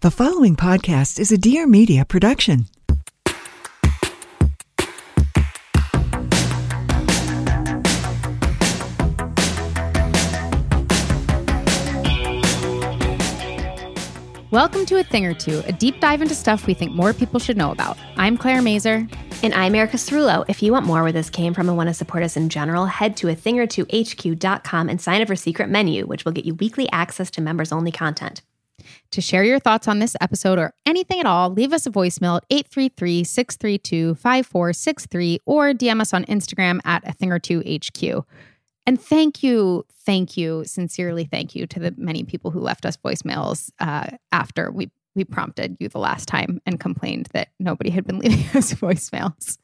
The following podcast is a Dear Media production. Welcome to A Thing or Two, a deep dive into stuff we think more people should know about. I'm Claire Mazur. And I'm Erica Cerulo. If you want more where this came from and want to support us in general, head to a thing or two HQ.com and sign up for Secret Menu, which will get you weekly access to members only content. To share your thoughts on this episode or anything at all, leave us a voicemail at 833 632 5463 or DM us on Instagram at a thing or two HQ. And thank you, thank you, sincerely thank you to the many people who left us voicemails uh, after we we prompted you the last time and complained that nobody had been leaving us voicemails.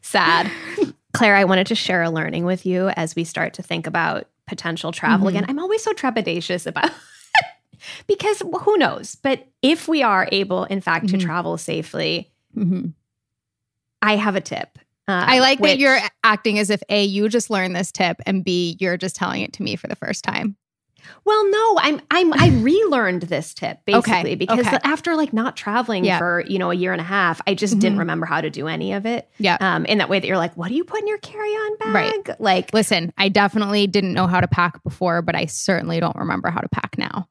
Sad. Claire, I wanted to share a learning with you as we start to think about potential travel Mhm. again. I'm always so trepidatious about because who knows? But if we are able, in fact, to Mhm. travel safely, Mhm. I have a tip. uh, I like that you're acting as if A, you just learned this tip, and B, you're just telling it to me for the first time. Well, no, I'm I'm I relearned this tip basically Okay, because okay. after like not traveling Yeah. for you know a year and a half, I just didn't Mhm. remember how to do any of it. Yeah. Um, in that way that you're like, what do you put in your carry-on bag? Right. Like, Listen, I definitely didn't know how to pack before, but I certainly don't remember how to pack now.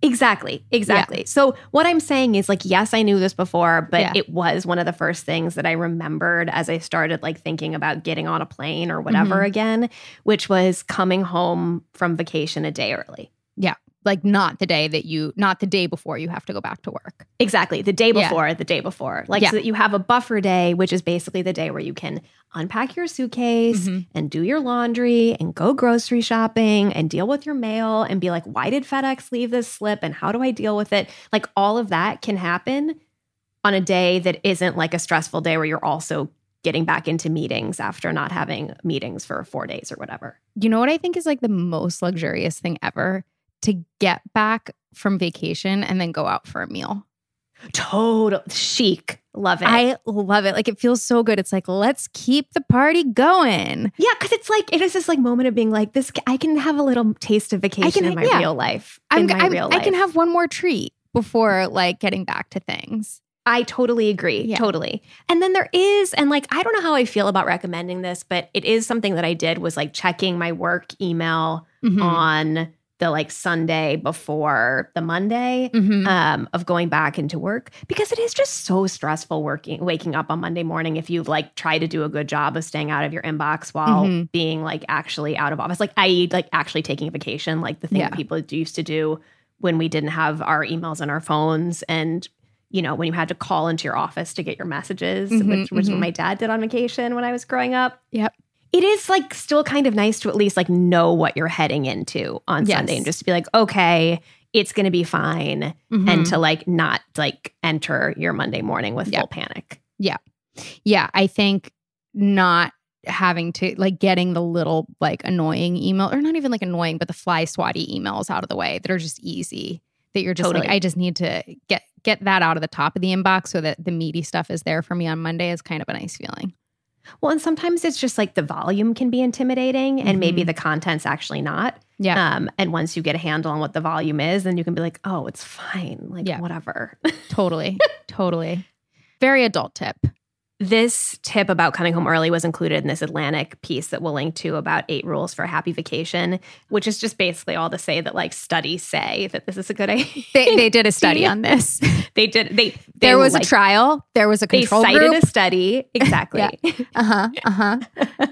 Exactly. Exactly. So what I'm saying is like yes, I knew this before, but Yeah. it was one of the first things that I remembered as I started like thinking about getting on a plane or whatever Mhm. again, which was coming home from vacation a day early. Like, not the day that you, not the day before you have to go back to work. Exactly. The day Yeah. before, the day before. Like Yeah. so that you have a buffer day, which is basically the day where you can unpack your suitcase Mhm. and do your laundry and go grocery shopping and deal with your mail and be like, why did FedEx leave this slip and how do I deal with it? Like all of that can happen on a day that isn't like a stressful day where you're also getting back into meetings after not having meetings for four days or whatever. You know what I think is like the most luxurious thing ever? To get back from vacation and then go out for a meal. Total chic. Love it. I love it. Like, it feels so good. It's like, let's keep the party going. Yeah, because it's like it is this like moment of being like this. I can have a little taste of vacation in my yeah. real life. I'm, in my I'm- real I can have one more treat before like getting back to things. I totally agree. Yeah. Totally. And then there is, and like I don't know how I feel about recommending this, but it is something that I did was like checking my work email Mhm. on the like Sunday before the Monday. Mhm. Um, of going back into work because it is just so stressful working waking up on Monday morning if you've like tried to do a good job of staying out of your inbox while Mhm. being like actually out of office like i.e. like actually taking a vacation like the thing Yeah. that people used to do when we didn't have our emails on our phones and you know when you had to call into your office to get your messages Mhm, which, which mhm. what my dad did on vacation when i was growing up Yep. It is like still kind of nice to at least like know what you're heading into on Yes. sunday and just to be like okay it's going to be fine and Mhm. to like not like enter your monday morning with Yeah. full panic Yeah. yeah, I think not having to like getting the little like annoying email or not even like annoying, but the fly swatty emails out of the way that are just easy. That you're just Totally. like, I just need to get get that out of the top of the inbox so that the meaty stuff is there for me on Monday is kind of a nice feeling. Well and sometimes it's just like the volume can be intimidating and maybe Mhm. the content's actually not Yeah. um and once you get a handle on what the volume is then you can be like oh it's fine like Yeah. whatever totally. totally. Very adult tip. This tip about coming home early was included in this Atlantic piece that we'll link to about eight rules for a happy vacation, which is just basically all to say that like studies say that this is a good idea. They, they did a study on this. they did. They, they There was like, a trial. There was a control. They cited group. a study exactly. Uh huh. Uh huh.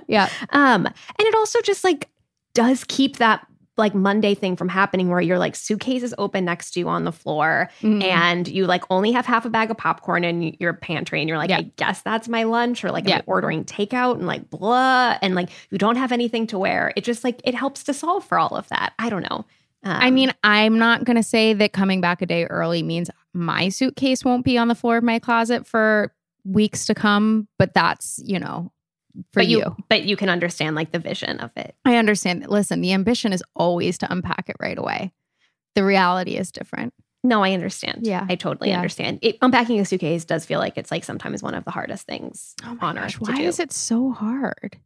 Yeah. Um, and it also just like does keep that like Monday thing from happening where your like suitcase is open next to you on the floor Mm. and you like only have half a bag of popcorn in your pantry and you're like, Yeah. I guess that's my lunch, or like Yeah. I'm ordering takeout and like blah, and like you don't have anything to wear. It just like it helps to solve for all of that. I don't know. Um, I mean, I'm not going to say that coming back a day early means my suitcase won't be on the floor of my closet for weeks to come, but that's, you know, for but you, you. but you can understand like the vision of it. I understand that. Listen, the ambition is always to unpack it right away. The reality is different. No, I understand. Yeah. I totally Yeah. understand. It, unpacking a suitcase does feel like it's like sometimes one of the hardest things oh on earth to why do. is it so hard?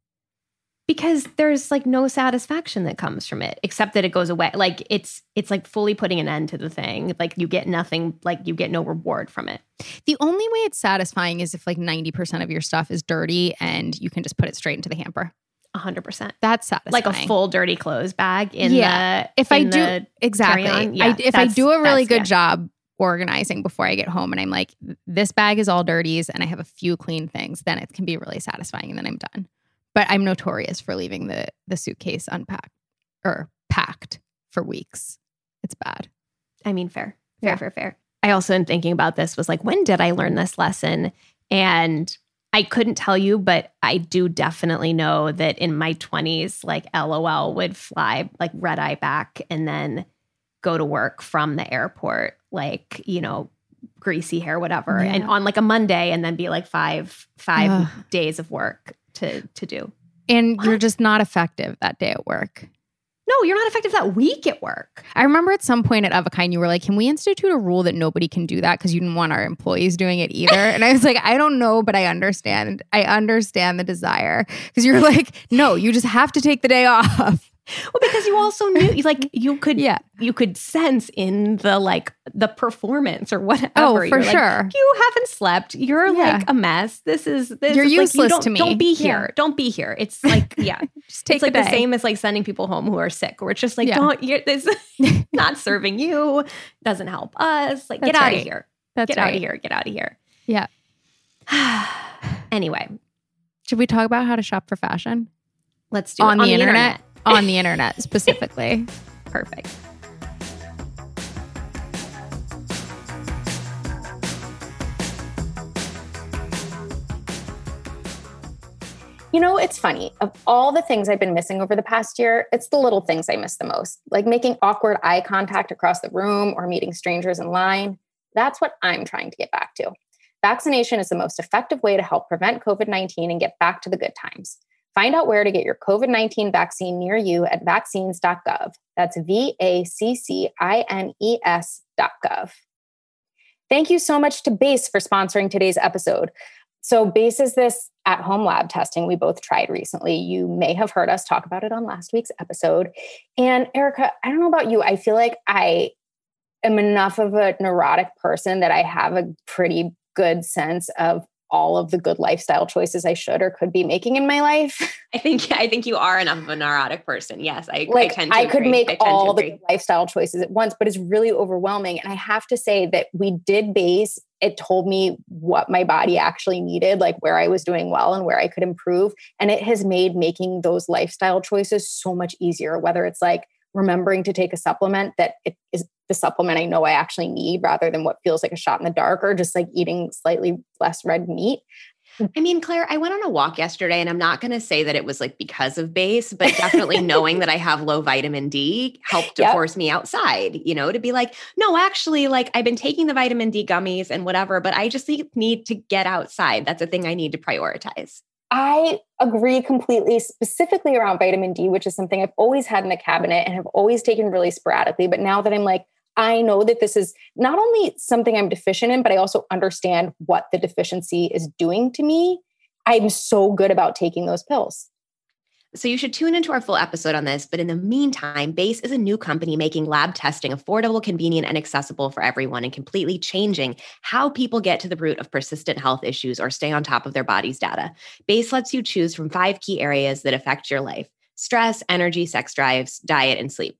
Because there's like no satisfaction that comes from it except that it goes away like it's it's like fully putting an end to the thing like you get nothing like you get no reward from it The only way it's satisfying is if like 90% of your stuff is dirty and you can just put it straight into the hamper. 100% That's satisfying. like a full dirty clothes bag in Yeah. the if I in do exactly, carry-on, I, if I do a really good yeah. job organizing before I get home, and I'm like, this bag is all dirties, and I have a few clean things, then it can be really satisfying, and then I'm done. But I'm notorious for leaving the the suitcase unpacked or packed for weeks. It's bad. I mean, fair, fair, Yeah. fair, fair. I also, in thinking about this, was like, when did I learn this lesson? And I couldn't tell you, but I do definitely know that in my 20s, like LOL would fly like red eye back and then go to work from the airport, like, you know, greasy hair, whatever, and on like a Monday and then be like five, five Ugh. days of work to to do. And you're just not effective that day at work. No, you're not effective that week at work. I remember at some point at Of a Kind, you were like, can we institute a rule that nobody can do that because you didn't want our employees doing it either? and I was like, I don't know, but I understand. I understand the desire because you're like, no, you just have to take the day off. Well, because you also knew, like, you could, Yeah. you could sense in the like the performance or whatever. Oh, for You're like, sure. you haven't slept. You're Yeah. like a mess. This is this. You're is, like, you useless don't- to me. Don't be Yeah. here. Don't be here. It's like yeah. Just take it's like the the, same as like sending people home who are sick. Where it's just like Yeah. don't. You're, this not serving you. Doesn't help us. Like get That's out of here. That's get out of here. Get out of here. Yeah. anyway, Should we talk about how to shop for fashion let's do on, it the, internet? On the internet specifically. Perfect. You know, it's funny. Of all the things I've been missing over the past year, it's the little things I miss the most, like making awkward eye contact across the room or meeting strangers in line. That's what I'm trying to get back to. Vaccination is the most effective way to help prevent COVID 19 and get back to the good times. Find out where to get your COVID 19 vaccine near you at vaccines.gov. That's V A C C I N E S.gov. Thank you so much to BASE for sponsoring today's episode. So, BASE is this at home lab testing we both tried recently. You may have heard us talk about it on last week's episode. And Erica, I don't know about you, I feel like I am enough of a neurotic person that I have a pretty good sense of all of the good lifestyle choices I should or could be making in my life. I think I think you are enough of a neurotic person. Yes, I, like I tend to I could make I all the good lifestyle choices at once, but it's really overwhelming. And I have to say that we did base it told me what my body actually needed, like where I was doing well and where I could improve. And it has made making those lifestyle choices so much easier, whether it's like remembering to take a supplement that it is the supplement I know I actually need rather than what feels like a shot in the dark or just like eating slightly less red meat. I mean, Claire, I went on a walk yesterday, and I'm not going to say that it was like because of base, but definitely knowing that I have low vitamin D helped to Yep. force me outside, you know, to be like, no, actually, like I've been taking the vitamin D gummies and whatever, but I just need- need to get outside. That's a thing I need to prioritize. I agree completely, specifically around vitamin D, which is something I've always had in the cabinet and have always taken really sporadically. But now that I'm like, I know that this is not only something I'm deficient in, but I also understand what the deficiency is doing to me. I'm so good about taking those pills. So you should tune into our full episode on this. But in the meantime, Base is a new company making lab testing affordable, convenient, and accessible for everyone and completely changing how people get to the root of persistent health issues or stay on top of their body's data. Base lets you choose from five key areas that affect your life stress, energy, sex drives, diet, and sleep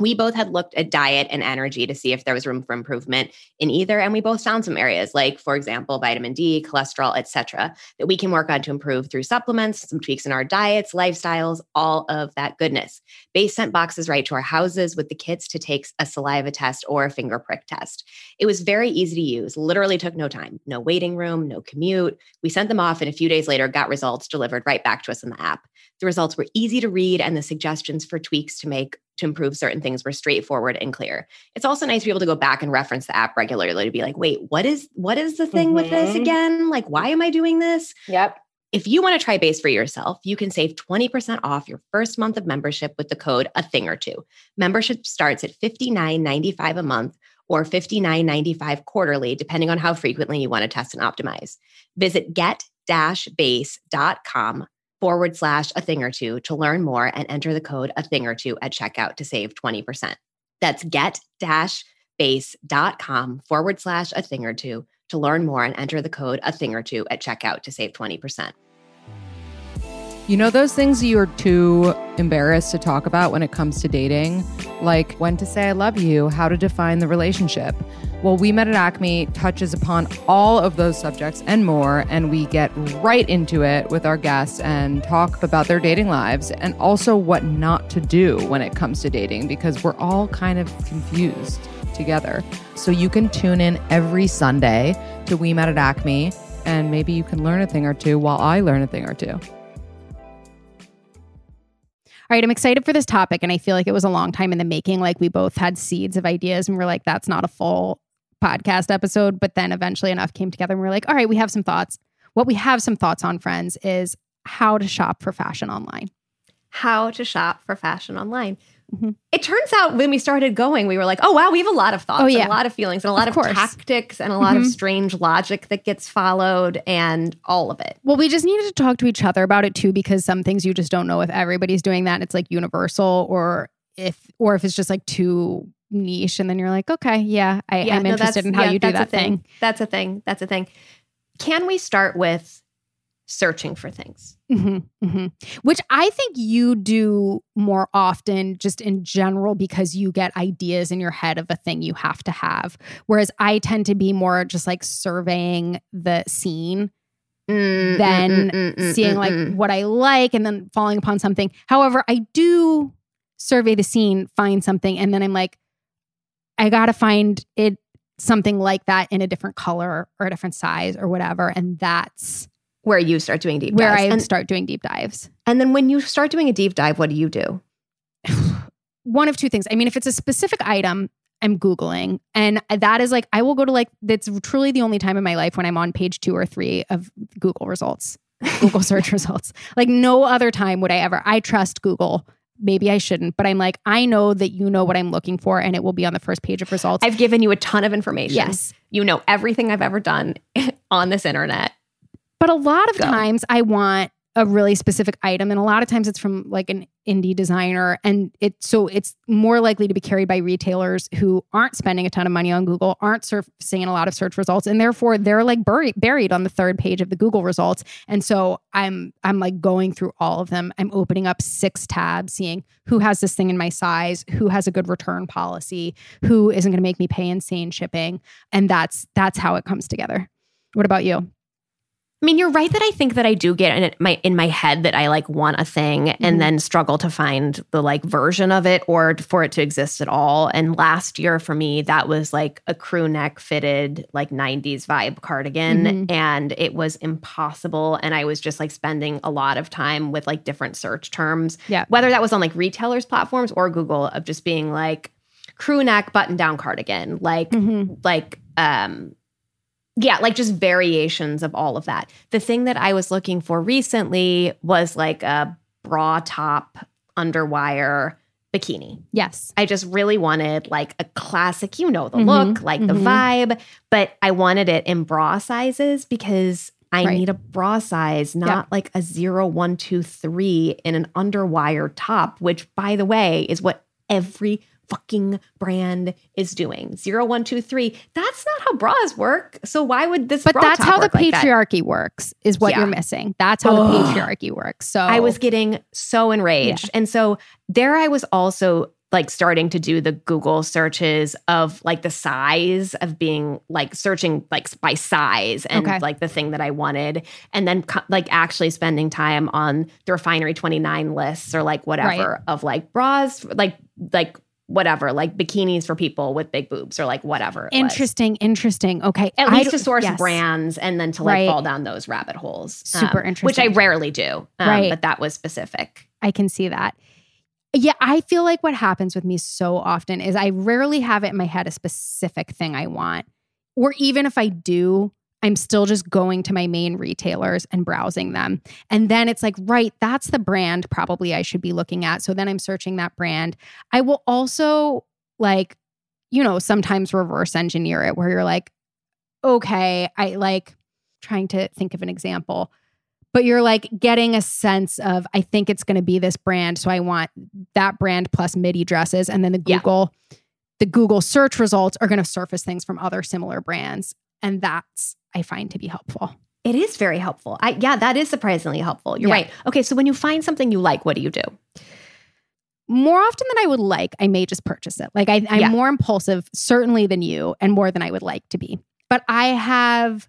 we both had looked at diet and energy to see if there was room for improvement in either and we both found some areas like for example vitamin d cholesterol etc that we can work on to improve through supplements some tweaks in our diets lifestyles all of that goodness. Base sent boxes right to our houses with the kits to take a saliva test or a finger prick test. It was very easy to use literally took no time no waiting room no commute. We sent them off and a few days later got results delivered right back to us in the app. The results were easy to read and the suggestions for tweaks to make to improve certain things were straightforward and clear. It's also nice to be able to go back and reference the app regularly to be like, wait, what is what is the thing mm-hmm. with this mm-hmm. again? Like, why am I doing this? Yep. If you want to try Base for yourself, you can save 20% off your first month of membership with the code a thing or two. Membership starts at $59.95 a month or $59.95 quarterly, depending on how frequently you want to test and optimize. Visit get-base.com forward slash a thing or two to learn more and enter the code a thing or two at checkout to save 20%. That's get dash base.com forward slash a thing or two to learn more and enter the code a thing or two at checkout to save 20%. You know those things you're too embarrassed to talk about when it comes to dating? Like when to say I love you, how to define the relationship. Well, We Met at Acme touches upon all of those subjects and more, and we get right into it with our guests and talk about their dating lives and also what not to do when it comes to dating because we're all kind of confused together. So you can tune in every Sunday to We Met at Acme, and maybe you can learn a thing or two while I learn a thing or two. All right, I'm excited for this topic. And I feel like it was a long time in the making. Like we both had seeds of ideas and we're like, that's not a full podcast episode. But then eventually enough came together and we're like, all right, we have some thoughts. What we have some thoughts on, friends, is how to shop for fashion online. How to shop for fashion online. Mm-hmm. It turns out when we started going, we were like, oh, wow, we have a lot of thoughts, oh, yeah. a lot of feelings, and a lot of, of tactics, and a lot mm-hmm. of strange logic that gets followed, and all of it. Well, we just needed to talk to each other about it too, because some things you just don't know if everybody's doing that. It's like universal, or if, or if it's just like too niche, and then you're like, okay, yeah, I, am no, interested in how yeah, you do that thing. thing. That's a thing. That's a thing. Can we start with searching for things. Mm-hmm, mm-hmm. Which I think you do more often, just in general, because you get ideas in your head of a thing you have to have. Whereas I tend to be more just like surveying the scene mm, than mm, mm, seeing like what I like and then falling upon something. However, I do survey the scene, find something, and then I'm like, I got to find it something like that in a different color or a different size or whatever. And that's where you start doing deep where dives. I and, start doing deep dives. And then when you start doing a deep dive, what do you do? One of two things. I mean, if it's a specific item, I'm Googling. And that is like, I will go to like, that's truly the only time in my life when I'm on page two or three of Google results, Google search results. Like, no other time would I ever, I trust Google. Maybe I shouldn't, but I'm like, I know that you know what I'm looking for and it will be on the first page of results. I've given you a ton of information. Yes. You know everything I've ever done on this internet. But a lot of Go. times I want a really specific item and a lot of times it's from like an indie designer and it so it's more likely to be carried by retailers who aren't spending a ton of money on Google aren't surfacing in a lot of search results and therefore they're like buried buried on the third page of the Google results. And so I'm I'm like going through all of them. I'm opening up six tabs seeing who has this thing in my size who has a good return policy who isn't going to make me pay insane shipping and that's that's how it comes together. What about you I mean, you're right that I think that I do get in my in my head that I like want a thing mm-hmm. and then struggle to find the like version of it or for it to exist at all. And last year for me, that was like a crew neck fitted like 90s vibe cardigan mm-hmm. and it was impossible and I was just like spending a lot of time with like different search terms. Yeah. Whether that was on like retailers platforms or Google of just being like crew neck button down cardigan, like mm-hmm. like um yeah, like just variations of all of that. The thing that I was looking for recently was like a bra top underwire bikini. Yes. I just really wanted like a classic, you know, the mm-hmm. look, like mm-hmm. the vibe, but I wanted it in bra sizes because I Right. need a bra size, not like a zero, one, two, three in an underwire top, which by the way is what every fucking brand is doing. Zero, one, two, three. That's not how bras work. So why would this But that's how the work like patriarchy works, is what Yeah. you're missing. That's how the patriarchy works. So I was getting so enraged. And so there I was also like starting to do the Google searches of like the size of being like searching like by size and Okay. like the thing that I wanted. And then like actually spending time on the refinery 29 lists or like whatever Right. of like bras, like, like, Whatever, like bikinis for people with big boobs, or like whatever. it was. interesting, interesting. Okay. At I least to source yes. brands and then to like Right. fall down those rabbit holes. Super um, Which I rarely do. um, Right. But that was specific. I can see that. Yeah, I feel like what happens with me so often is I rarely have it in my head a specific thing I want. Or even if I do, I'm still just going to my main retailers and browsing them. And then it's like, right, that's the brand probably I should be looking at. So then I'm searching that brand. I will also like, you know, sometimes reverse engineer it where you're like, okay, I like trying to think of an example but you're like getting a sense of I think it's going to be this brand, so I want that brand plus midi dresses, and then the Yeah. Google, the Google search results are going to surface things from other similar brands, and that's I find to be helpful. It is very helpful. I yeah, that is surprisingly helpful. You're Yeah. right. Okay, so when you find something you like, what do you do? More often than I would like, I may just purchase it. Like I, I'm Yeah. more impulsive, certainly than you, and more than I would like to be. But I have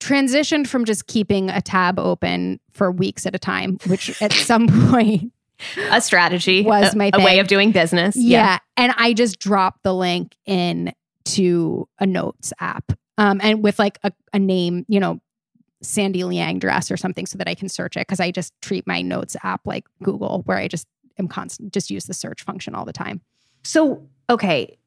transitioned from just keeping a tab open for weeks at a time, which at some point A strategy Was a- my a, way of doing business. Yeah. And I just dropped the link in to a notes app. Um, and with like a, a name, you know, Sandy Liang dress or something so that I can search it. Cause I just treat my notes app like Google, where I just am constant just use the search function all the time. So okay,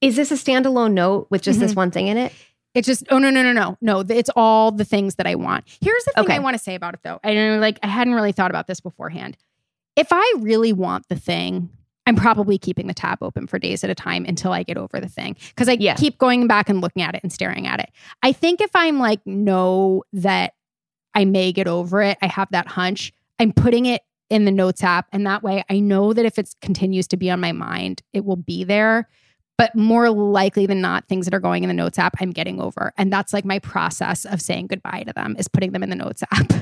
is this a standalone note with just this one thing in it? It's just, oh no, no, no, no. No, it's all the things that I want. Here's the thing Okay. I want to say about it though. I know like I hadn't really thought about this beforehand. If I really want the thing, I'm probably keeping the tab open for days at a time until I get over the thing. Because I Yeah. keep going back and looking at it and staring at it. I think if I'm like, know that I may get over it, I have that hunch, I'm putting it in the notes app. And that way I know that if it continues to be on my mind, it will be there. But more likely than not, things that are going in the notes app, I'm getting over. And that's like my process of saying goodbye to them is putting them in the notes app.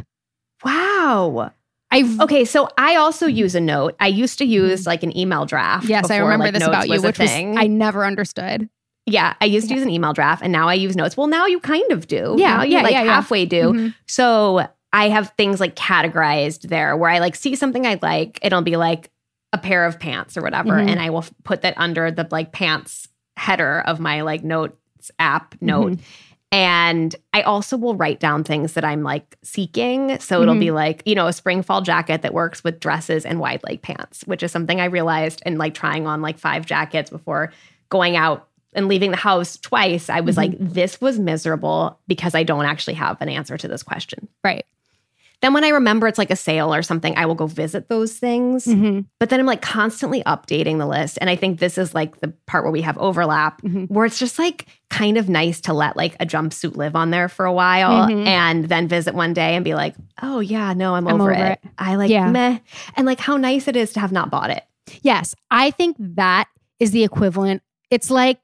Wow. I Okay, so I also use a note. I used to use like an email draft. Mm-hmm. yes, I remember like, this about you, which was. I never understood. yeah, I used to use an email draft, and now I use notes. Well, now you kind of do. Yeah, now you yeah, like yeah, yeah. halfway do. Mhm. So I have things like categorized there where I like see something I like, it'll be like a pair of pants or whatever, Mhm. and I will f- put that under the like pants header of my like notes app note. Mm-hmm. And I also will write down things that I'm like seeking. So it'll Mm-hmm. be like, you know, a spring fall jacket that works with dresses and wide leg pants, which is something I realized in like trying on like five jackets before going out and leaving the house twice. I was Mm-hmm. like, this was miserable because I don't actually have an answer to this question. Right. Then when I remember it's like a sale or something, I will go visit those things. Mhm. But then I'm like constantly updating the list. And I think this is like the part where we have overlap, Mhm. where it's just like kind of nice to let like a jumpsuit live on there for a while Mhm. and then visit one day and be like, oh, yeah, no, I'm, I'm over, over it. it. I like Yeah. meh. And like how nice it is to have not bought it. Yes, I think that is the equivalent. It's like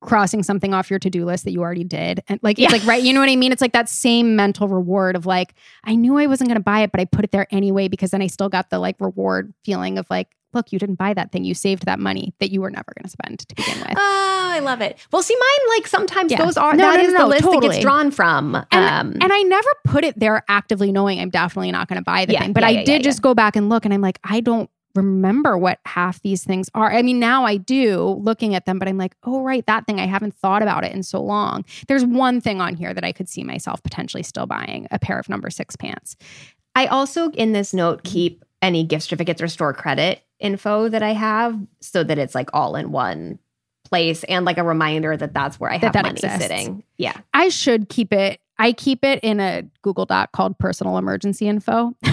crossing something off your to-do list that you already did. And like it's like right, you know what I mean? It's like that same mental reward of like I knew I wasn't going to buy it, but I put it there anyway because then I still got the like reward feeling of like look, you didn't buy that thing. You saved that money that you were never going to spend to begin with. Oh, I love it. Well, see, mine, like sometimes Yeah. those are, No, that no, is no, the no, list that totally. gets drawn from. And, um, and I never put it there actively knowing I'm definitely not going to buy the Yeah, thing. But yeah, I yeah, did yeah, just go back and look and I'm like, I don't remember what half these things are. I mean, now I do looking at them, but I'm like, oh, right, that thing. I haven't thought about it in so long. There's one thing on here that I could see myself potentially still buying a pair of number six pants. I also in this note Mm-hmm. keep any gift certificates or store credit info that I have so that it's like all in one place and like a reminder that that's where I That have that money exists. sitting. Yeah. I should keep it. I keep it in a Google Doc called personal emergency info.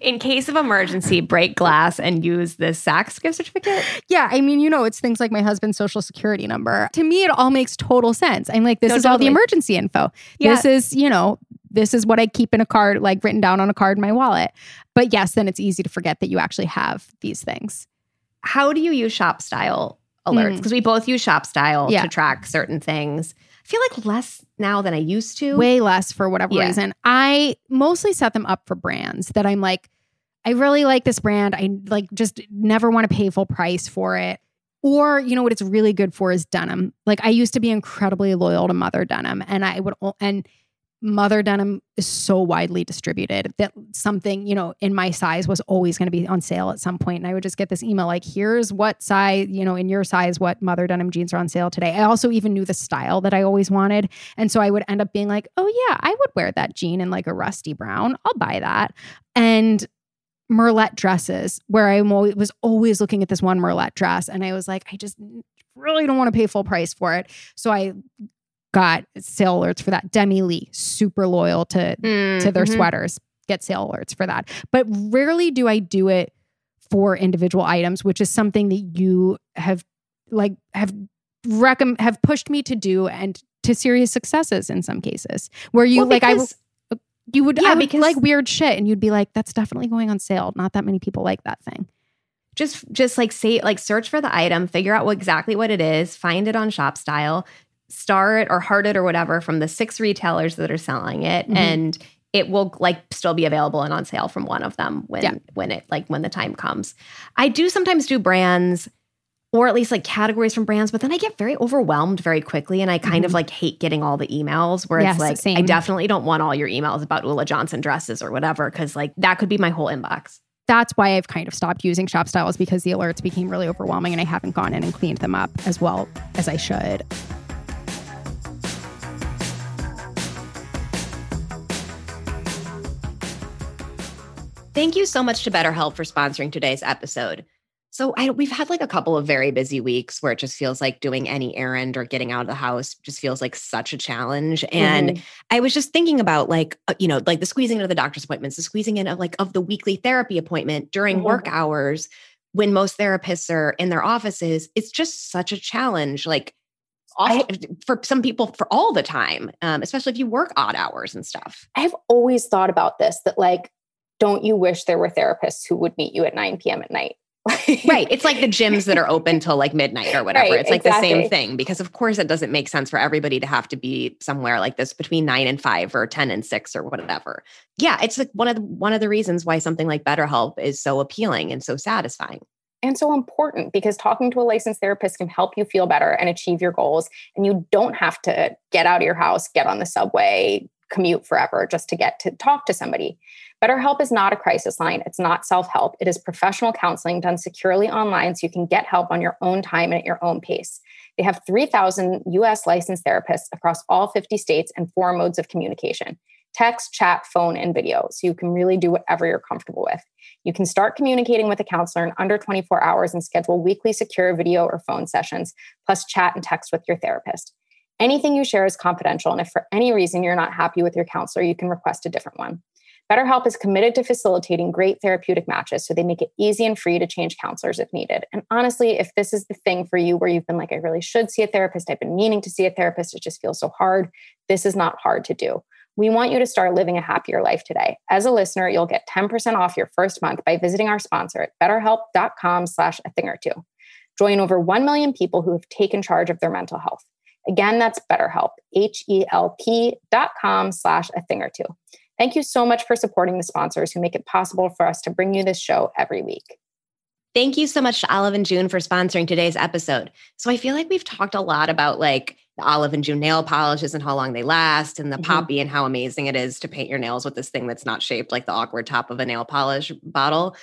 In case of emergency, break glass and use this Saks gift certificate. Yeah, I mean, you know, it's things like my husband's social security number. To me, it all makes total sense. I'm like, this No, is all the emergency info. Yeah. This is, you know, this is what I keep in a card, like written down on a card in my wallet. But yes, then it's easy to forget that you actually have these things. How do you use shop style alerts? Mm. Because we both use shop style Yeah. to track certain things. I feel like less now than I used to. Way less for whatever Yeah. reason. I mostly set them up for brands that I'm like, I really like this brand. I like just never want to pay full price for it. Or, you know what it's really good for is denim. Like I used to be incredibly loyal to Mother Denim and I would and Mother Denim is so widely distributed that something, you know, in my size was always going to be on sale at some point. And I would just get this email like, here's what size, you know, in your size, what Mother Denim jeans are on sale today. I also even knew the style that I always wanted. And so I would end up being like, oh, yeah, I would wear that jean in like a rusty brown. I'll buy that. And Merlette dresses, where I was always looking at this one Merlette dress. And I was like, I just really don't want to pay full price for it. So I got sale alerts for that. Demylee, super loyal to to their Mhm. sweaters, get sale alerts for that. But rarely do I do it for individual items, which is something that you have like have recommend have pushed me to do and to serious successes in some cases where you Well, like I because- you would Yeah, I would because- like weird shit and you'd be like that's definitely going on sale not that many people like that thing just just like say like search for the item figure out what exactly what it is find it on shop style star it or heart it or whatever from the six retailers that are selling it Mhm. and it will like still be available and on sale from one of them when Yeah. when it like when the time comes i do sometimes do brands or at least like categories from brands but then i get very overwhelmed very quickly and i kind of like hate getting all the emails where Yes, it's like i definitely don't want all your emails about Ulla Johnson dresses or whatever because like that could be my whole inbox that's why I've kind of stopped using shop styles because the alerts became really overwhelming and I haven't gone in and cleaned them up as well as I should. Thank you so much to BetterHelp for sponsoring today's episode. So I, we've had like a couple of very busy weeks where it just feels like doing any errand or getting out of the house just feels like such a challenge. And I was just thinking about like uh, you know like the squeezing into the doctor's appointments, the squeezing in of like of the weekly therapy appointment during Mhm. work hours when most therapists are in their offices. It's just such a challenge. Like. Often, for some people, for all the time, um, especially if you work odd hours and stuff. I've always thought about this that like, don't you wish there were therapists who would meet you at 9 p.m. at night? right. It's like the gyms that are open till like midnight or whatever. Right, it's like the same thing because of course it doesn't make sense for everybody to have to be somewhere like this between 9 and 5 or 10 and 6 or whatever. Yeah, it's like one of the one of the reasons why something like BetterHelp is so appealing and so satisfying. and so important because talking to a licensed therapist can help you feel better and achieve your goals. And you don't have to get out of your house, get on the subway, commute forever just to get to talk to somebody. BetterHelp is not a crisis line. It's not self help. It is professional counseling done securely online so you can get help on your own time and at your own pace. They have 3,000 US licensed therapists across all 50 states and four modes of communication text, chat, phone, and video. So you can really do whatever you're comfortable with. You can start communicating with a counselor in under 24 hours and schedule weekly secure video or phone sessions, plus chat and text with your therapist. Anything you share is confidential, and if for any reason you're not happy with your counselor, you can request a different one. BetterHelp is committed to facilitating great therapeutic matches, so they make it easy and free to change counselors if needed. And honestly, if this is the thing for you where you've been like, I really should see a therapist, I've been meaning to see a therapist, it just feels so hard, this is not hard to do. We want you to start living a happier life today. As a listener, you'll get 10% off your first month by visiting our sponsor at betterhelp.com slash a thing or two. Join over 1 million people who have taken charge of their mental health. Again, that's BetterHelp, H-E-L-P dot com slash a thing or two. Thank you so much for supporting the sponsors who make it possible for us to bring you this show every week. Thank you so much to Olive and June for sponsoring today's episode. So I feel like we've talked a lot about like the Olive and June nail polishes and how long they last, and the Mhm. poppy and how amazing it is to paint your nails with this thing that's not shaped like the awkward top of a nail polish bottle.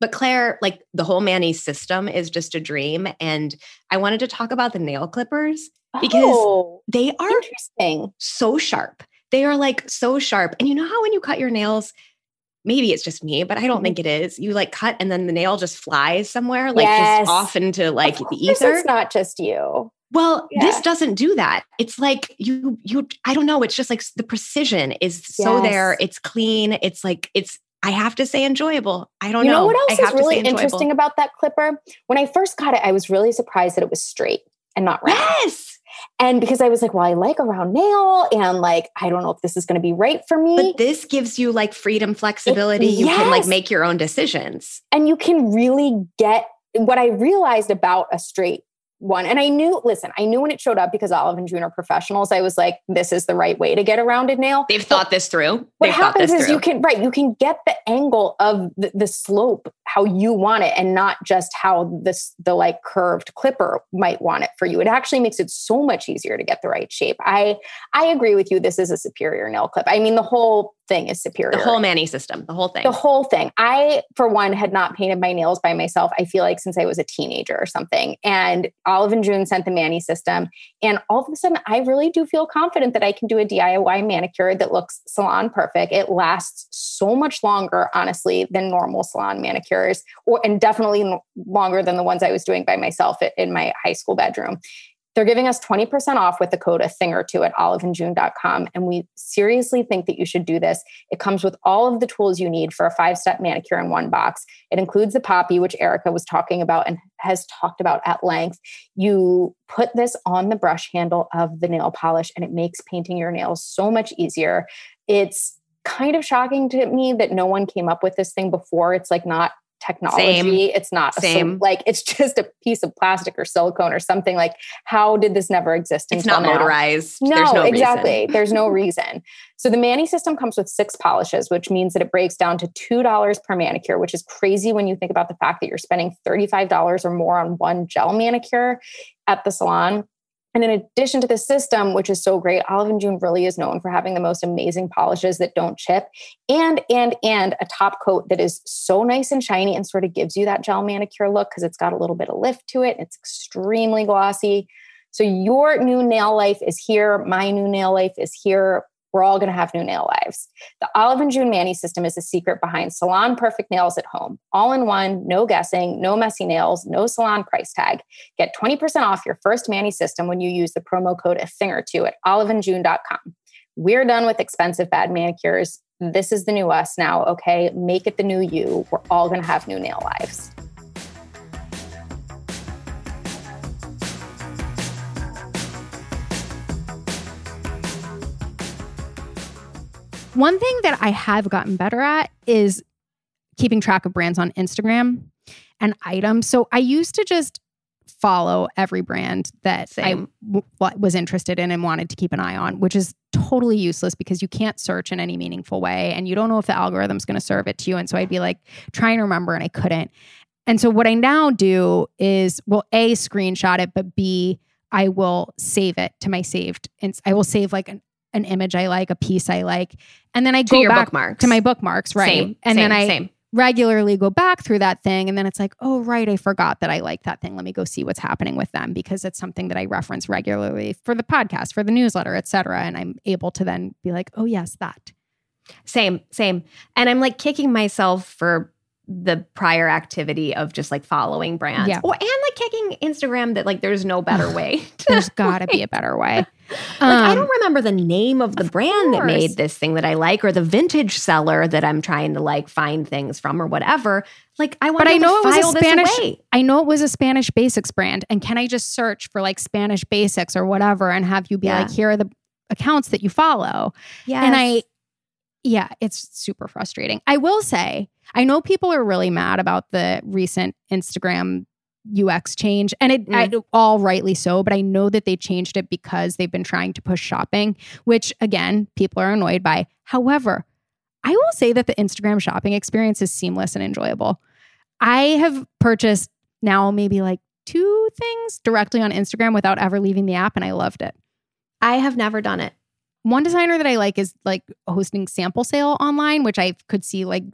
But Claire, like the whole Mani system is just a dream. And I wanted to talk about the nail clippers because Oh, they are interesting. so sharp. They are like so sharp. And you know how when you cut your nails, maybe it's just me, but I don't Mhm. think it is. You like cut and then the nail just flies somewhere, like Yes. just off into like the ether. It's not just you. Well, Yeah. this doesn't do that. It's like you you I don't know, it's just like the precision is so Yes. there. It's clean. It's like it's I have to say enjoyable. I don't you know. know what else is really interesting about that clipper? When I first got it, I was really surprised that it was straight and not round. Yes. And because I was like, well, I like a round nail, and like, I don't know if this is going to be right for me. But this gives you like freedom, flexibility. you can like make your own decisions. and you can really get what I realized about a straight one. And I knew, listen, I knew when it showed up because Olive and June are professionals. I was like, this is the right way to get a rounded nail. They've thought this through. what They've thought happens this is through. you can right you can get the angle of the, the slope how you want it and not just how this the like curved clipper might want it for you it actually makes it so much easier to get the right shape i i agree with you this is a superior nail clip i mean the whole thing is superior the whole Mani system, the whole thing. the whole thing. I, for one, had not painted my nails by myself. I feel like since I was a teenager or something. And Olive and June sent the Mani system. And all of a sudden, I really do feel confident that I can do a DIY manicure that looks salon perfect. It lasts so much longer, honestly, than normal salon manicures, or and definitely longer than the ones I was doing by myself in my high school bedroom. They're giving us 20% off with the code a thing or two at oliveandjune.com. And we seriously think that you should do this. It comes with all of the tools you need for a five step manicure in one box. It includes the poppy, which Erica was talking about and has talked about at length. You put this on the brush handle of the nail polish, and it makes painting your nails so much easier. It's kind of shocking to me that no one came up with this thing before. It's like not technology. Same. It's not a sil- like it's just a piece of plastic or silicone or something. Like, how did this never exist? it's until not now? motorized. No, There's no exactly. Reason. There's no reason. So the Mani system comes with six polishes, which means that it breaks down to $2 per manicure, which is crazy when you think about the fact that you're spending $35 or more on one gel manicure at the salon. And in addition to the system, which is so great, Olive and June really is known for having the most amazing polishes that don't chip and and and a top coat that is so nice and shiny and sort of gives you that gel manicure look because it's got a little bit of lift to it. It's extremely glossy. So your new nail life is here. My new nail life is here. We're all going to have new nail lives. The Olive and June Mani system is the secret behind salon perfect nails at home. All in one, no guessing, no messy nails, no salon price tag. Get 20% off your first Mani system when you use the promo code a thing or two at oliveandjune.com. We're done with expensive bad manicures. This is the new us now, okay? Make it the new you. We're all going to have new nail lives. One thing that I have gotten better at is keeping track of brands on Instagram and items. So I used to just follow every brand that Same. I w- was interested in and wanted to keep an eye on, which is totally useless because you can't search in any meaningful way and you don't know if the algorithm's going to serve it to you. And so I'd be like trying to remember and I couldn't. And so what I now do is, well, A, screenshot it, but B, I will save it to my saved. And I will save like an, an image I like, a piece I like. And then I To go your back bookmarks. to my bookmarks, right? Same. and same, then I same. regularly go back through that thing. And then it's like, oh, right, I forgot that I like that thing. Let me go see what's happening with them because it's something that I reference regularly for the podcast, for the newsletter, et cetera. And I'm able to then be like, oh, yes, that. Same, same. And I'm like kicking myself for the prior activity of just like following brands. Yeah. Or and like kicking Instagram that like there's no better way. There's got to be a better way. Like I Um, don't remember the name of the brand that made this thing that I like or the vintage seller that I'm trying to like find things from or whatever. Like I want But to I know it was a Spanish. I know it was a Spanish basics brand. And can I just search for like Spanish basics or whatever and have you be Yeah. like, here are the accounts that you follow? Yeah. And I, yeah, it's super frustrating. I will say, I know people are really mad about the recent Instagram UX change, and it I, mm. all rightly so. But I know that they changed it because they've been trying to push shopping, which again, people are annoyed by. However, I will say that the Instagram shopping experience is seamless and enjoyable. I have purchased now maybe like two things directly on Instagram without ever leaving the app, and I loved it. I have never done it. One designer that I like is like hosting sample sale online, which I could see like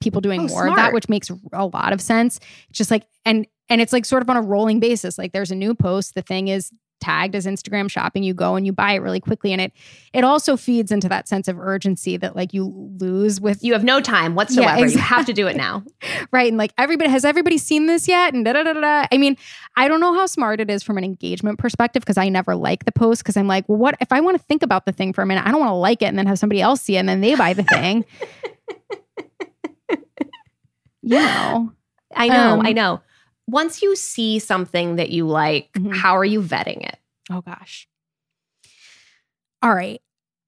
people doing Oh, more of that, which makes a lot of sense. It's just like and and it's like sort of on a rolling basis. Like there's a new post, the thing is tagged as Instagram shopping, you go and you buy it really quickly. And it it also feeds into that sense of urgency that like you lose with You have no time whatsoever. Yeah, You have to do it now. right. And like everybody has everybody seen this yet? And da da da da. da. I mean, I don't know how smart it is from an engagement perspective because I never like the post because I'm like, well, what if I want to think about the thing for a minute? I don't want to like it and then have somebody else see it and then they buy the thing. you know. I know, Um, I know. Once you see something that you like, Mhm. how are you vetting it? Oh gosh. All right.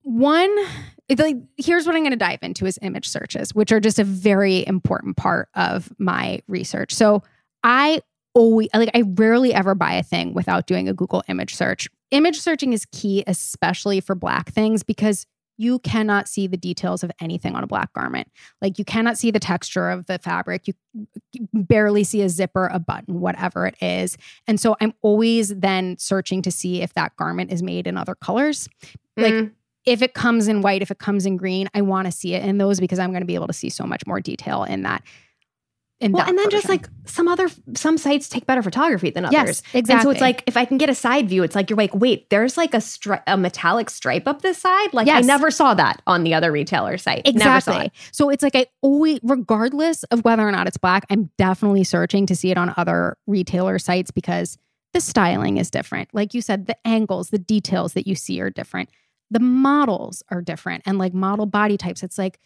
One, like here's what I'm going to dive into is image searches, which are just a very important part of my research. So I always like I rarely ever buy a thing without doing a Google image search. Image searching is key, especially for black things, because you cannot see the details of anything on a black garment. Like you cannot see the texture of the fabric. You barely see a zipper, a button, whatever it is. And so I'm always then searching to see if that garment is made in other colors. Like Mm, if it comes in white, if it comes in green, I want to see it in those because I'm going to be able to see so much more detail in that. Well, and then just like some other some sites take better photography than others. yes, exactly. And so it's like if I can get a side view, it's like you're like, wait, there's like a stri- a metallic stripe up this side. Like I never saw that on the other retailer site. Never saw Exactly. it. So it's like I always, regardless of whether or not it's black, I'm definitely searching to see it on other retailer sites because the styling is different. Like you said, the angles, the details that you see are different. The models are different and like model body types. It's like,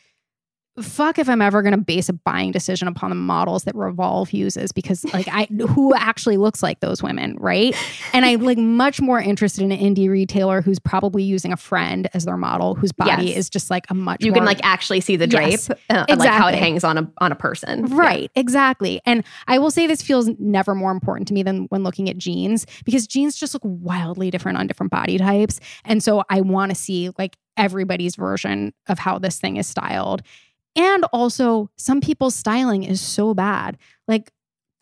fuck if I'm ever going to base a buying decision upon the models that Revolve uses because like I who actually looks like those women, right? And I'm like much more interested in an indie retailer who's probably using a friend as their model whose body Yes. is just like a much You more can like actually see the drape, Yes, uh, like how it hangs on a on a person. Yeah. Right, exactly. And I will say this feels never more important to me than when looking at jeans because jeans just look wildly different on different body types. And so I want to see like everybody's version of how this thing is styled. And also, some people's styling is so bad. Like,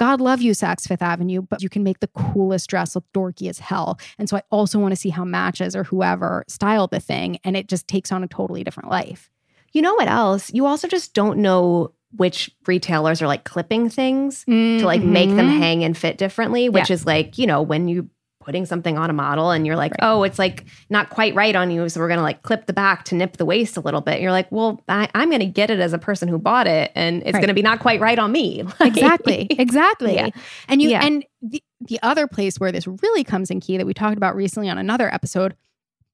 God love you, Saks Fifth Avenue, but you can make the coolest dress look dorky as hell. And so I also want to see how matches or whoever styled the thing. And it just takes on a totally different life. You know what else? You also just don't know which retailers are like clipping things to like make them Mhm. hang and fit differently, which Yeah. is like, you know, when you putting something on a model and you're like, Right. oh, it's like not quite right on you. So we're going to like clip the back to nip the waist a little bit. You're like, well, I, I'm going to get it as a person who bought it and it's Right. going to be not quite right on me. Like- exactly exactly Yeah. and you Yeah. and the, the other place where this really comes in key that we talked about recently on another episode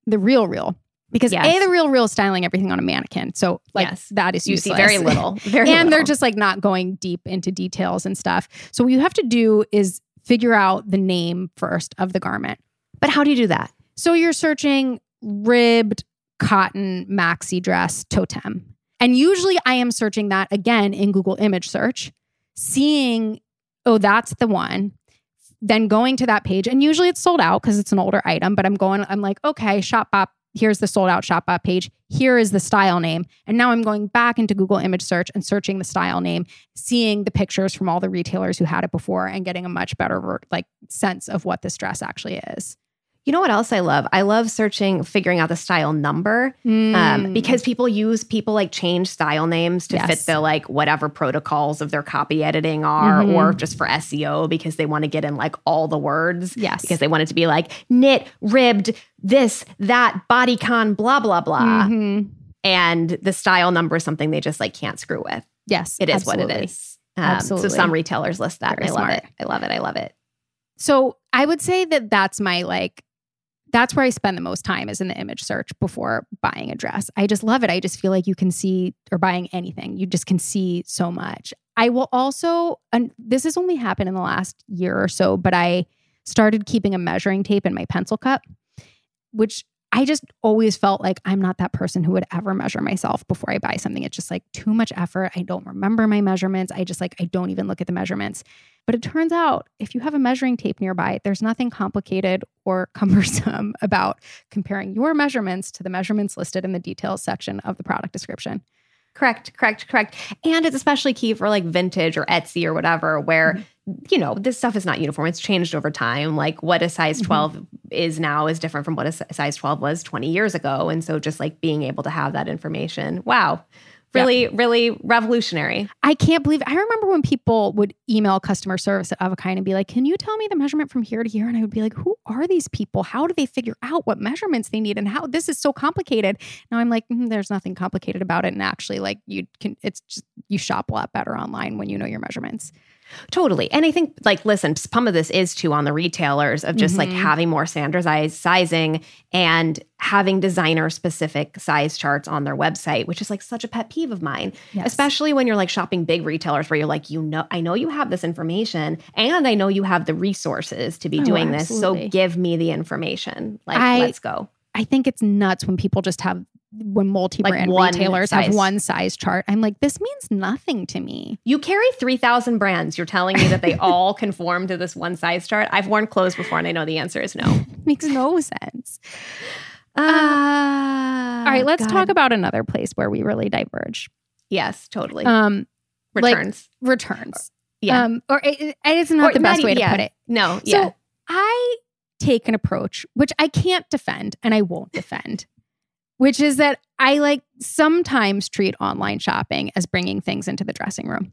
the RealReal because Yes. a the RealReal styling everything on a mannequin so like Yes. that is You see useless. very little. Very and they're just like not going deep into details and stuff so what you have to do is figure out the name first of the garment But how do you do that? so you're searching ribbed cotton maxi dress Toteme. And usually I am searching that again in Google image search, seeing, oh, that's the one. Then going to that page. And usually it's sold out because it's an older item, but I'm going, I'm like, okay, shop Shopbop, here's the sold out shop Shopbop page. Here is the style name. And now I'm going back into Google image search and searching the style name, seeing the pictures from all the retailers who had it before and getting a much better like sense of what this dress actually is. You know what else I love? I love searching, figuring out the style number um, Mm. because people use people like change style names to fit the like whatever protocols of their copy editing are, Mhm. or just for SEO because they want to get in like all the words. Yes. because they want it to be like knit, ribbed, this, that, bodycon, blah blah blah, Mhm. and the style number is something they just like can't screw with. Yes, It is what it absolutely. Um, So some retailers list that. I love smart. it. I love it. I love it. So I would say that that's my like, that's where I spend the most time is in the image search before buying a dress. I just love it. I just feel like you can see, or buying anything, you just can see so much. I will also, and this has only happened in the last year or so, but I started keeping a measuring tape in my pencil cup, which I just always felt like I'm not that person who would ever measure myself before I buy something. It's just like too much effort. I don't remember my measurements. I just like, I don't even look at the measurements. But it turns out if you have a measuring tape nearby, there's nothing complicated or cumbersome about comparing your measurements to the measurements listed in the details section of the product description. Correct, correct, correct. And it's especially key for like vintage or Etsy or whatever, where, Mm-hmm. you know, this stuff is not uniform. It's changed over time. Like what a size Mm-hmm. 12 is now is different from what a size 12 was 20 years ago. And so just like being able to have that information, wow, really, really revolutionary. I can't believe I remember when people would email customer service at Of a Kind and be like, Can you tell me the measurement from here to here? And I would be like, Who are these people? How do they figure out what measurements they need and how this is so complicated? Now I'm like, mm, there's nothing complicated about it. And actually, like you can it's just you shop a lot better online when you know your measurements. Totally. And I think, like, listen, some of this is too on the retailers of just like Mhm. having more standardized sizing and having designer specific size charts on their website, which is like such a pet peeve of mine, Yes. especially when you're like shopping big retailers where you're like, you know, I know you have this information and I know you have the resources to be Oh, doing this. So give me the information. Like, I- let's go. I think it's nuts when people just have when multi-brand one retailers have one size chart. I'm like, this means nothing to me. You carry 3,000 brands. You're telling me that they all conform to this one size chart? I've worn clothes before and I know the answer is no. makes no sense. Uh, All right, let's God. talk about another place where we really diverge. Yes, totally. Um, like- Returns. returns. yeah. Um, or it, it- it's not Or the best not- way to yeah. put it. no, yeah So. I take an approach which I can't defend and I won't defend, which is that I like sometimes treat online shopping as bringing things into the dressing room.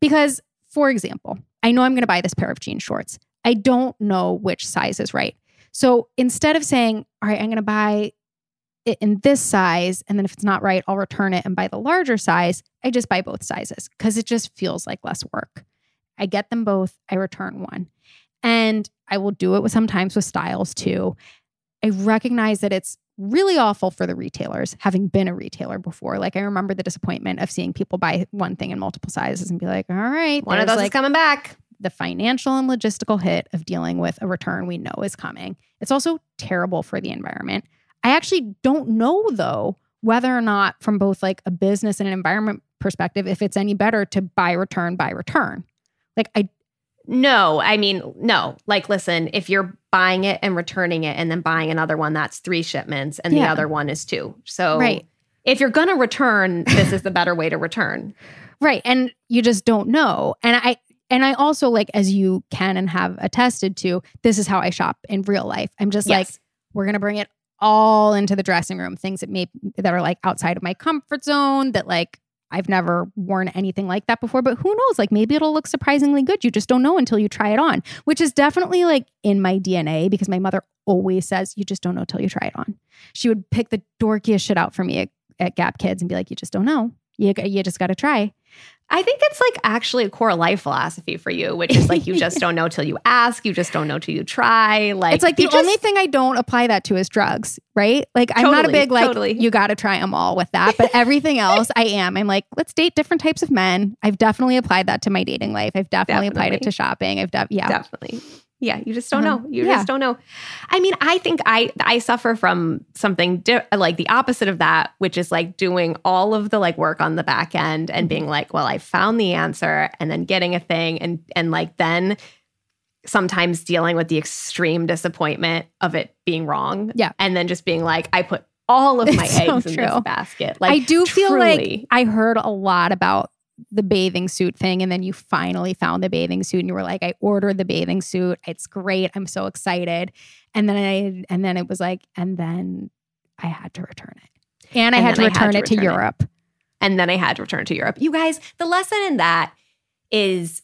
Because, for example, I know I'm going to buy this pair of jean shorts. I don't know which size is right. So instead of saying, all right, I'm going to buy it in this size, and then if it's not right, I'll return it and buy the larger size, I just buy both sizes because it just feels like less work. I get them both, I return one. And I will do it with sometimes with styles too. I recognize that it's really awful for the retailers, having been a retailer before. Like I remember the disappointment of seeing people buy one thing in multiple sizes and be like, all right, One of those is coming back. the financial and logistical hit of dealing with a return we know is coming. It's also terrible for the environment. I actually don't know though whether or not from both like a business and an environment perspective if it's any better to buy return buy return. Like I No, I mean, no. Like, listen, if you're buying it and returning it and then buying another one, that's three shipments and the other one is two. So, Right. if you're going to return, this is the better way to return. Right. And you just don't know. And I and I also like as you can and have attested to, this is how I shop in real life. I'm just like, we're gonna bring it all into the dressing room, things that may that are like outside of my comfort zone, that like I've never worn anything like that before. But who knows? Like maybe it'll look surprisingly good. You just don't know until you try it on, which is definitely like in my DNA because my mother always says, you just don't know till you try it on. She would pick the dorkiest shit out for me at, at Gap Kids and be like, you just don't know. You, you just got to try. I think it's like actually a core life philosophy for you, which is like you just don't know till you ask, you just don't know till you try. Like it's like the just- only thing I don't apply that to is drugs, right? Like I'm not a big like totally. you got to try them all with that, but everything else I am. I'm like let's date different types of men. I've definitely applied that to my dating life. I've definitely, applied it to shopping. I've def- yeah. definitely yeah you just don't Uh-huh. know you Yeah. just don't know i mean i think i i suffer from something di- like the opposite of that which is like doing all of the like work on the back end and Mm-hmm. being like well i found the answer and then getting a thing and and like then sometimes dealing with the extreme disappointment of it being wrong Yeah. and then just being like i put all of my It's so eggs in this basket like I do feel like. I heard a lot about the bathing suit thing and then you finally found the bathing suit and you were like I ordered the bathing suit. It's great. I'm so excited. And then I and then it was like and then I had to return it. And I And had to I had return to it to return it. Europe. and then I had to return to Europe. You guys, the lesson in that is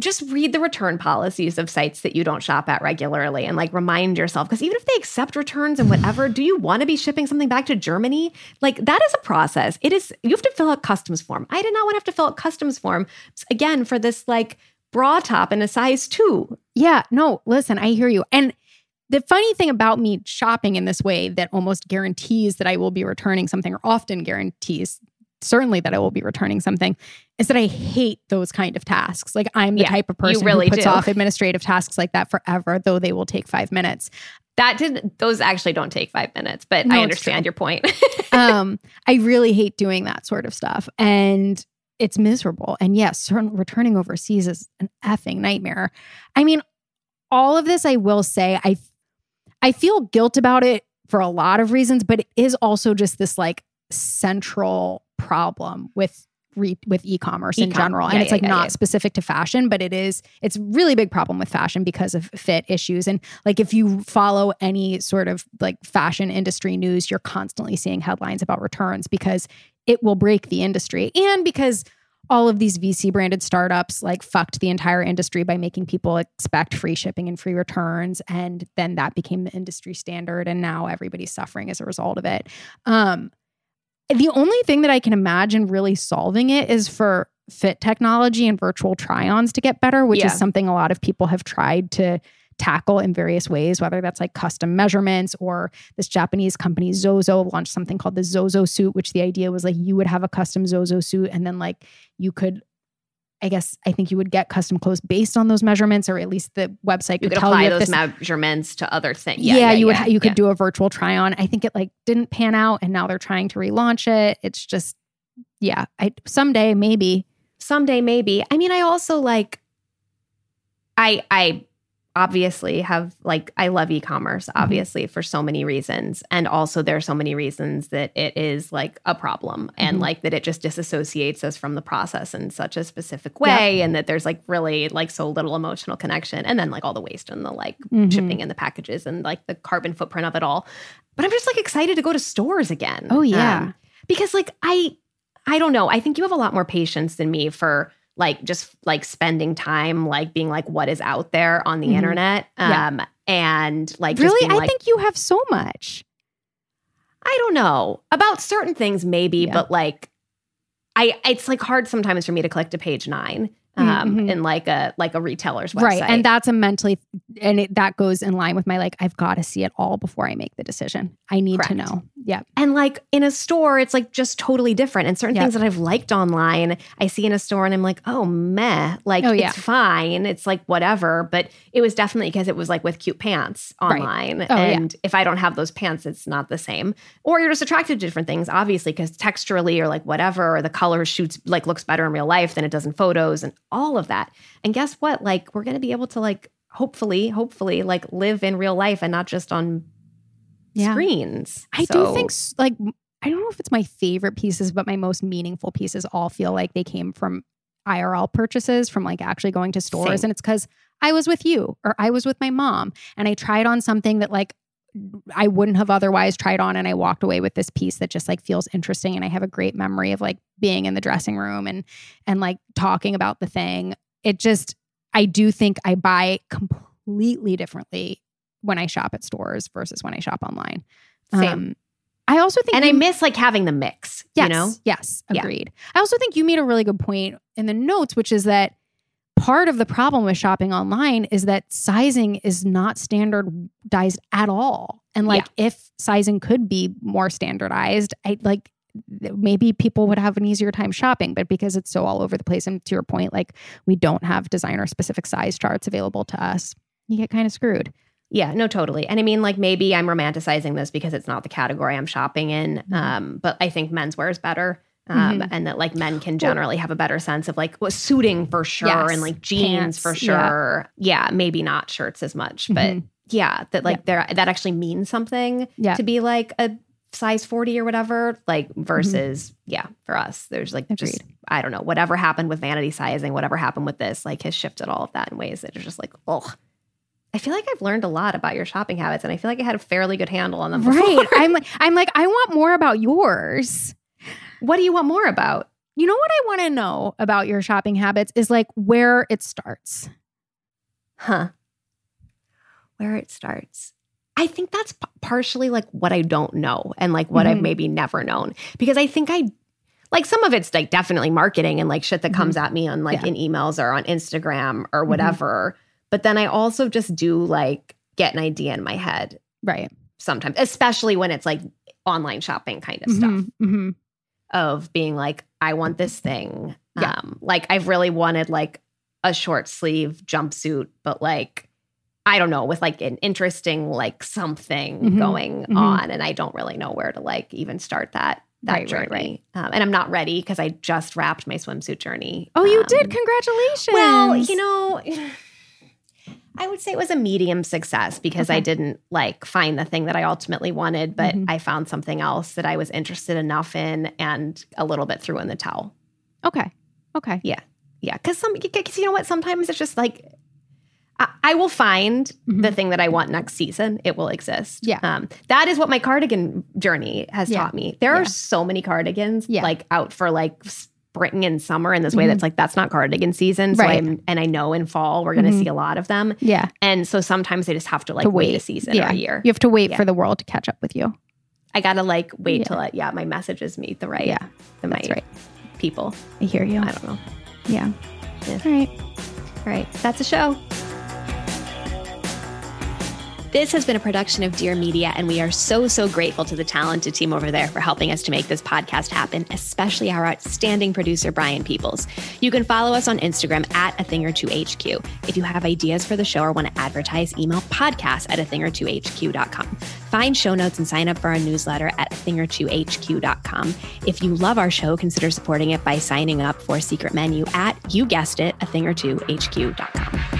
just read the return policies of sites that you don't shop at regularly and like remind yourself because even if they accept returns and whatever, do you want to be shipping something back to Germany? Like that is a process. It is you have to fill out customs form. I did not want to have to fill out customs form again for this like bra top in a size 2. Yeah, no, listen, I hear you. And the funny thing about me shopping in this way that almost guarantees that I will be returning something, or often guarantees certainly that I will be returning something, is that I hate those kind of tasks. Like I'm the Yeah, type of person really who puts do. off administrative tasks like that forever, though they will take five minutes. That did those actually don't take 5 minutes, but No, I understand your point. um, I really hate doing that sort of stuff. And it's miserable. And yes, certain, returning overseas is an effing nightmare. I mean, all of this, I will say, I I feel guilt about it for a lot of reasons, but it is also just this like central problem with re- with e-commerce in E-com. general and Yeah, it's like yeah, not yeah. specific to fashion but it is it's really big problem with fashion because of fit issues and like if you follow any sort of like fashion industry news you're constantly seeing headlines about returns because it will break the industry. And because all of these VC branded startups like fucked the entire industry by making people expect free shipping and free returns. And then that became the industry standard. And now everybody's suffering as a result of it. Um, the only thing that I can imagine really solving it is for fit technology and virtual try ons to get better, which Yeah. is something a lot of people have tried to tackle in various ways, whether that's like custom measurements or this Japanese company Zozo launched something called the Zozo suit, which the idea was like you would have a custom Zozo suit and then like you could. I guess I think you would get custom clothes based on those measurements, or at least the website You could apply you those this measurements to other things. yeah, you would yeah, you could yeah. do a virtual try on. I think it like didn't pan out and now they're trying to relaunch it. It's just yeah, I someday maybe. someday maybe i mean i also like i i obviously have like i love e-commerce obviously for so many reasons. And also there are so many reasons that it is like a problem and Mhm. like that it just disassociates us from the process in such a specific way and that there's like really like so little emotional connection. And then like all the waste and the like Mhm. shipping and the packages and like the carbon footprint of it all. But i'm just like excited to go to stores again. Oh, yeah. Um, because like i i don't know. I think you have a lot more patience than me for like just like spending time like being like what is out there on the Mhm. internet Yeah. um and like just really, I like, think you have so much. I don't know about certain things, maybe, Yeah. but like, I it's like hard sometimes for me to click to page nine um, Mhm. in like a like a retailer's website, Right. And that's a mentally and it, that goes in line with my like I've got to see it all before I make the decision. I need to know. Yeah. And like in a store, it's like just totally different. And certain Yep. things that I've liked online, I see in a store and I'm like, oh meh. Like Oh, yeah. it's fine. It's like whatever. But it was definitely because it was like with cute pants Right. online. Oh, yeah. and if I don't have those pants, it's not the same. Or you're just attracted to different things, obviously, because texturally or like whatever, or the color shoots like looks better in real life than it does in photos and all of that. And guess what? Like we're gonna be able to like hopefully, hopefully, like live in real life and not just on Yeah. screens. I So- do think like I don't know if it's my favorite pieces, but my most meaningful pieces all feel like they came from IRL purchases, from like actually going to stores. Same. And it's because I was with you or I was with my mom and I tried on something that like I wouldn't have otherwise tried on. And I walked away with this piece that just like feels interesting. And I have a great memory of like being in the dressing room and and like talking about the thing. It just I do think I buy completely differently when I shop at stores versus when I shop online. Same. Um, I also think and you- I miss like having the mix, yes, you know? yes, Yeah. agreed. I also think you made a really good point in the notes, which is that part of the problem with shopping online is that sizing is not standardized at all. And like if sizing could be more standardized, I like maybe people would have an easier time shopping, but because it's so all over the place and to your point like we don't have designer specific size charts available to us, you get kind of screwed. Yeah, no, totally. And I mean, like maybe I'm romanticizing this because it's not the category I'm shopping in. Um, but I think menswear is better. Um, Mhm. and that like men can generally have a better sense of like what suiting for sure Yes. and like jeans Pants, for sure. Yeah. maybe not shirts as much, but Mhm. yeah, that like there that actually means something Yeah. to be like a size 40 or whatever, like versus yeah, for us, there's like just Mm-hmm. I don't know, whatever happened with vanity sizing, whatever happened with this, like has shifted all of that in ways that are just like, oh, I feel like I've learned a lot about your shopping habits, and I feel like I had a fairly good handle on them. Before. Right. I'm like I'm like I want more about yours. What do you want more about? You know what I want to know about your shopping habits is like where it starts. Huh? Where it starts. I think that's p- partially like what I don't know and like what I've Mhm. maybe never known because I think I like some of it's like definitely marketing and like shit that comes at me on like Mm-hmm. Yeah. in emails or on Instagram or Mhm. whatever. But then I also just do like get an idea in my head Right. sometimes, especially when it's like online shopping kind of stuff. Of being like, I want this thing. Yeah. Um, like I've really wanted like a short sleeve jumpsuit, but like I don't know, with like an interesting like something Mhm, going mhm. on, and I don't really know where to like even start that that Right, journey. right, Um, and I'm not ready because I just wrapped my swimsuit journey. Oh, you Um, did. Congratulations. Well, you know. I would say it was a medium success because I didn't like find the thing that I ultimately wanted, but Mhm. I found something else that I was interested enough in and a little bit threw in the towel. Okay. Okay. Yeah. Yeah. Because some, because you know what? Sometimes it's just like, I, I will find Mhm. the thing that I want next season. It will exist. Yeah. Um, that is what my cardigan journey has Yeah. taught me. There Yeah. are so many cardigans Yeah. like out for like spring and summer in this way Mhm. that's like that's not cardigan season. So Right. I'm and I know in fall we're gonna Mhm. see a lot of them. Yeah. And so sometimes they just have to like To wait. a season yeah. or a year. You have to wait Yeah. for the world to catch up with you. I gotta like wait Yeah. till I, yeah, my messages meet the right Yeah. the That's right right. people. I hear you. I don't know. Yeah. Yeah. All right. All right. That's a show. This has been a production of Dear Media, and we are so, so grateful to the talented team over there for helping us to make this podcast happen, especially our outstanding producer, Brian Peoples. You can follow us on Instagram at a thing or two HQ. If you have ideas for the show or want to advertise, email podcast at a thing or two HQ.com. Find show notes and sign up for our newsletter at a thing or two HQ.com. If you love our show, consider supporting it by signing up for Secret Menu at, you guessed it, a thing or two HQ.com.